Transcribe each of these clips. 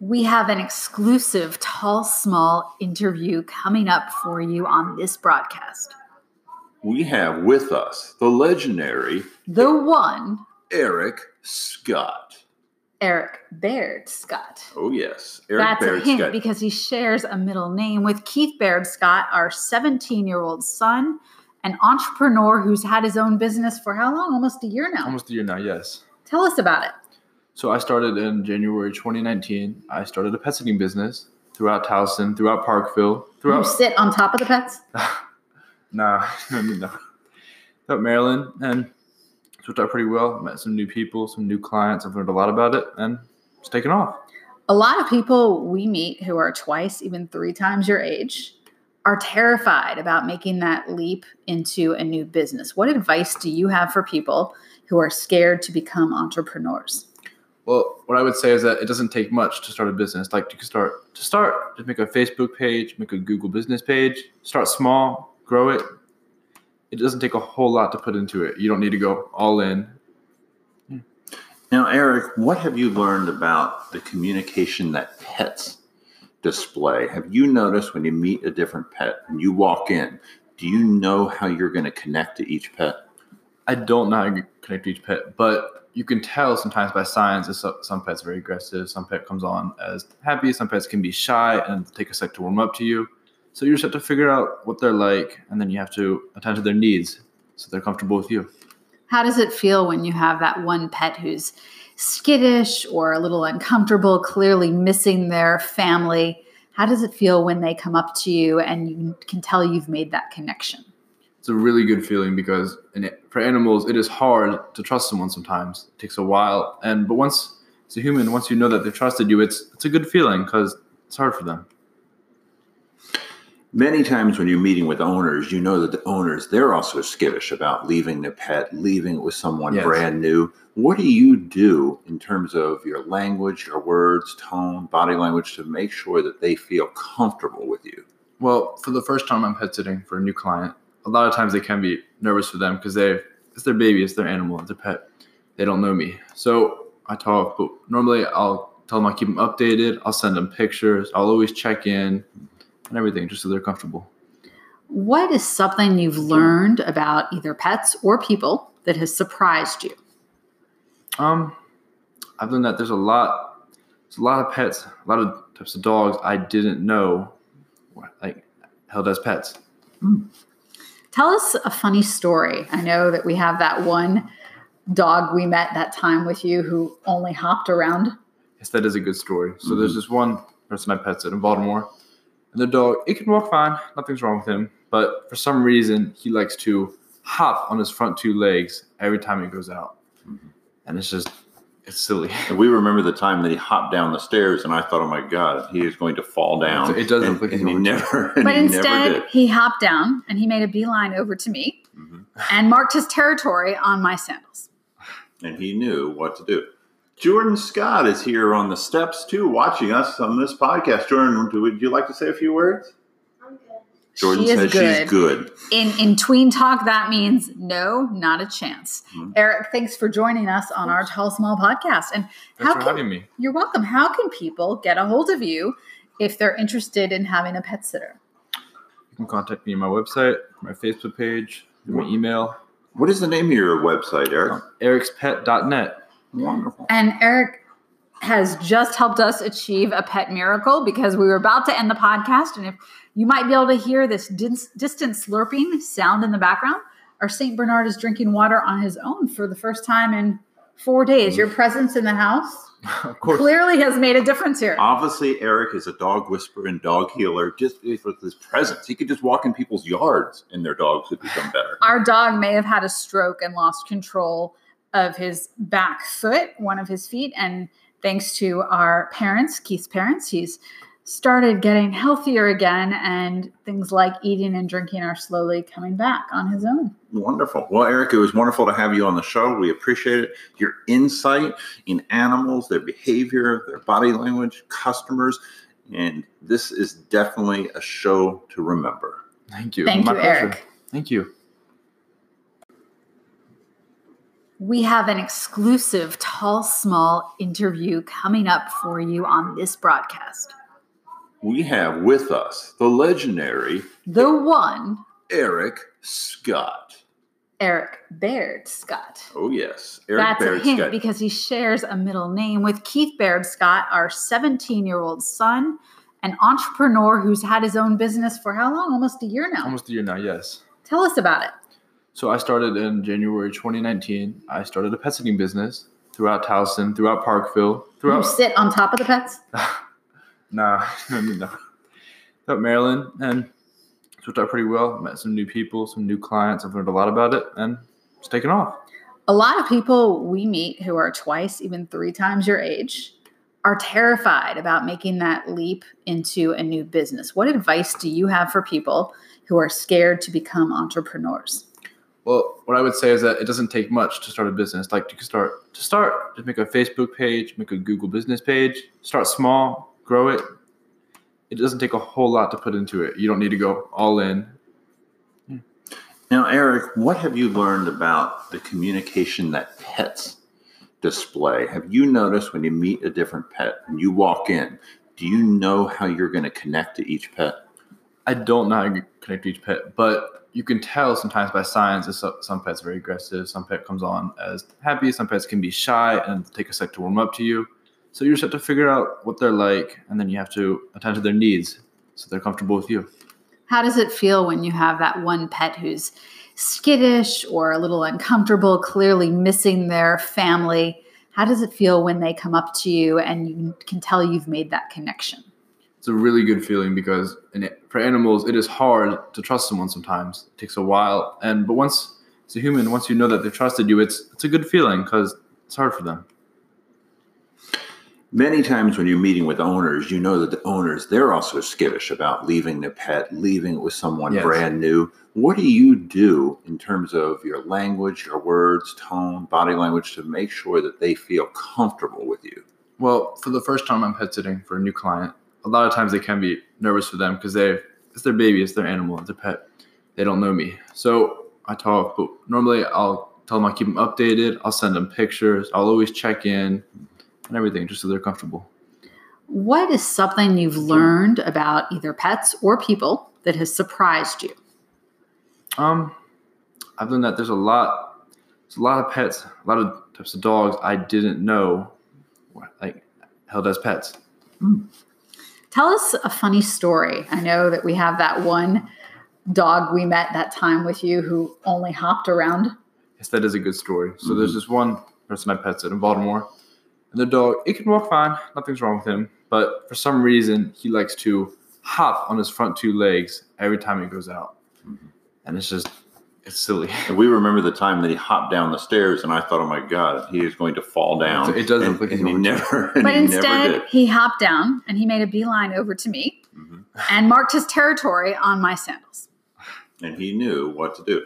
We have an exclusive tall, small interview coming up for you on this broadcast. We have with us the legendary The one, Eric Scott. Eric Baird Scott. Oh, yes. Eric That's Baird a hint Scott. because he shares a middle name with Keith Baird Scott, our 17 year old son, an entrepreneur who's had his own business for how long? Almost a year now. Almost a year now, yes. Tell us about it. So I started in January 2019. I started a pet sitting business throughout Towson, throughout Parkville, You throughout sit on top of the pets. nah, no, no, no. Maryland, and it's worked out pretty well. Met some new people, some new clients. I've learned a lot about it, and it's taken off. A lot of people we meet who are twice, even three times your age, are terrified about making that leap into a new business. What advice do you have for people who are scared to become entrepreneurs? Well, what I would say is that it doesn't take much to start a business. Like you can start to start, just make a Facebook page, make a Google business page, start small, grow it. It doesn't take a whole lot to put into it. You don't need to go all in. Hmm. Now, Eric, what have you learned about the communication that pets display? Have you noticed when you meet a different pet and you walk in, do you know how you're going to connect to each pet? I don't know how to connect to each pet, but you can tell sometimes by signs. So- some pets are very aggressive. Some pet comes on as happy. Some pets can be shy and take a sec to warm up to you. So you just have to figure out what they're like, and then you have to attend to their needs so they're comfortable with you. How does it feel when you have that one pet who's skittish or a little uncomfortable, clearly missing their family? How does it feel when they come up to you and you can tell you've made that connection? It's a really good feeling because in it, for animals, it is hard to trust someone sometimes. It takes a while, and but once it's a human, once you know that they've trusted you, it's it's a good feeling because it's hard for them. Many times when you're meeting with owners, you know that the owners, they're also skittish about leaving the pet, leaving it with someone Yes. brand new. What do you do in terms of your language, your words, tone, body language to make sure that they feel comfortable with you? Well, for the first time I'm pet sitting for a new client, a lot of times they can be nervous for them because they it's their baby, it's their animal, it's their pet. They don't know me. So I talk, but normally I'll tell them I'll keep them updated. I'll send them pictures. I'll always check in and everything just so they're comfortable. What is something you've learned about either pets or people that has surprised you? Um, I've learned that there's a lot, there's a lot of pets, a lot of types of dogs I didn't know, like held as pets. Tell us a funny story. I know that we have that one dog we met that time with you who only hopped around. Yes, that is a good story. So there's mm-hmm. this one person I pet sit in Baltimore, and the dog it can walk fine, nothing's wrong with him, but for some reason he likes to hop on his front two legs every time he goes out, mm-hmm. and it's just it's silly. And we remember the time that he hopped down the stairs, and I thought, "Oh my God, he is going to fall down." It does and, look like and he never, and But he never instead, did. he hopped down and he made a beeline over to me Mhm. and marked his territory on my sandals. and he knew what to do. Jordan Scott is here on the steps too, watching us on this podcast. Jordan, would you like to say a few words? I'm good. Jordan She is says good. she's good. In in tween talk, that means no, not a chance. Mhm. Eric, thanks for joining us on our Tall Small podcast. And Thanks how for can having me. you're welcome. How can people get a hold of you if they're interested in having a pet sitter? You can contact me on my website, my Facebook page, my email, What is the name of your website, Eric? ericspet.net. Wonderful. And Eric has just helped us achieve a pet miracle because we were about to end the podcast. And if you might be able to hear this dis- distant slurping sound in the background, our St. Bernard is drinking water on his own for the first time in four days. Your presence in the house of course. clearly has made a difference here. Obviously, Eric is a dog whisperer and dog healer. Just with his presence, he could just walk in people's yards, and their dogs would become better. Our dog may have had a stroke and lost control of his back foot, one of his feet. And thanks to our parents, Keith's parents, he's started getting healthier again. And things like eating and drinking are slowly coming back on his own. Wonderful. Well, Eric, it was wonderful to have you on the show. We appreciate it. Your insight in animals, their behavior, their body language, customers. And this is definitely a show to remember. Thank you. Thank My you, pleasure. Eric. Thank you. We have an exclusive tall, small interview coming up for you on this broadcast. We have with us the legendary The one, Eric Scott. Eric Baird Scott. Oh, yes. Eric That's Baird a hint Scott. because he shares a middle name with Keith Baird Scott, our 17 year old son, an entrepreneur who's had his own business for how long? Almost a year now. Almost a year now, yes. Tell us about it. So I started in January 2019. I started a pet sitting business throughout Towson, throughout Parkville, You throughout sit on top of the pets. nah, no, no, throughout Maryland, and it's worked out pretty well. Met some new people, some new clients. I've learned a lot about it, and it's taken off. A lot of people we meet who are twice, even three times your age, are terrified about making that leap into a new business. What advice do you have for people who are scared to become entrepreneurs? Well, what I would say is that it doesn't take much to start a business. Like you can start to start, just make a Facebook page, make a Google business page, start small, grow it. It doesn't take a whole lot to put into it. You don't need to go all in. Hmm. Now, Eric, what have you learned about the communication that pets display? Have you noticed when you meet a different pet and you walk in, do you know how you're going to connect to each pet? I don't know how to connect to each pet, but you can tell sometimes by signs. that Some pets are very aggressive. Some pet comes on as happy. Some pets can be shy and take a sec to warm up to you. So you just have to figure out what they're like, and then you have to attend to their needs so they're comfortable with you. How does it feel when you have that one pet who's skittish or a little uncomfortable, clearly missing their family? How does it feel when they come up to you and you can tell you've made that connection? It's a really good feeling because in it, for animals, it is hard to trust someone sometimes. It takes a while, and but once it's a human, once you know that they've trusted you, it's it's a good feeling because it's hard for them. Many times when you're meeting with owners, you know that the owners, they're also skittish about leaving the pet, leaving it with someone Yes. brand new. What do you do in terms of your language, your words, tone, body language to make sure that they feel comfortable with you? Well, for the first time I'm pet sitting for a new client, a lot of times they can be nervous for them because they it's their baby, it's their animal, it's their pet. They don't know me, so I talk. But normally I'll tell them I keep them updated. I'll send them pictures. I'll always check in and everything just so they're comfortable. What is something you've learned about either pets or people that has surprised you? Um, I've learned that there's a lot, there's a lot of pets, a lot of types of dogs I didn't know, like held as pets. Tell us a funny story. I know that we have that one dog we met that time with you who only hopped around. Yes, that is a good story. So mm-hmm. there's this one person I pet sit in Baltimore, and the dog it can walk fine, nothing's wrong with him, but for some reason he likes to hop on his front two legs every time he goes out, mm-hmm. and it's just it's silly. And we remember the time that he hopped down the stairs, and I thought, "Oh my God, he is going to fall down." It does and, look like and he never. And But he never instead, did. he hopped down and he made a beeline over to me Mhm. and marked his territory on my sandals. and he knew what to do.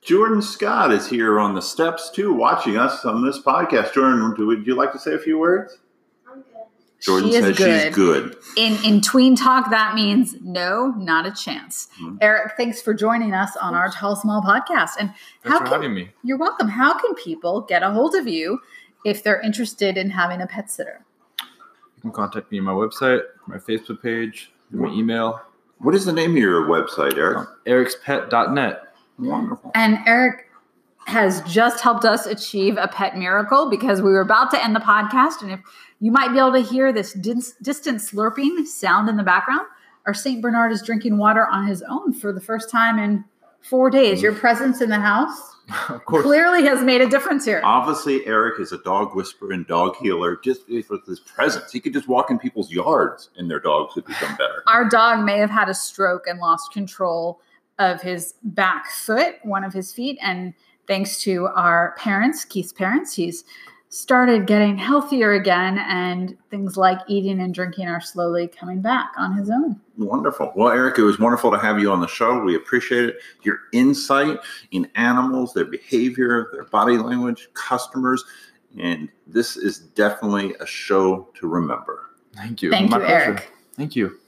Jordan Scott is here on the steps too, watching us on this podcast. Jordan, would you like to say a few words? I'm good. Jordan she is says good. she's good. In in tween talk, that means no, not a chance. Mhm. Eric, thanks for joining us on our Tall Small podcast. And Thanks how for can having me. you're welcome. How can people get a hold of you if they're interested in having a pet sitter? You can contact me on my website, my Facebook page, my email, What is the name of your website, Eric? ericspet.net. Wonderful. And Eric has just helped us achieve a pet miracle because we were about to end the podcast. And if you might be able to hear this dis- distant slurping sound in the background, our St. Bernard is drinking water on his own for the first time in four days. Your presence in the house of course. clearly has made a difference here. Obviously, Eric is a dog whisperer and dog healer. Just with his presence, he could just walk in people's yards, and their dogs would become better. Our dog may have had a stroke and lost control of his back foot, one of his feet. And thanks to our parents, Keith's parents, he's started getting healthier again. And things like eating and drinking are slowly coming back on his own. Wonderful. Well, Eric, it was wonderful to have you on the show. We appreciate it. Your insight in animals, their behavior, their body language, customers. And this is definitely a show to remember. Thank you. Thank My you, pleasure. Eric. Thank you.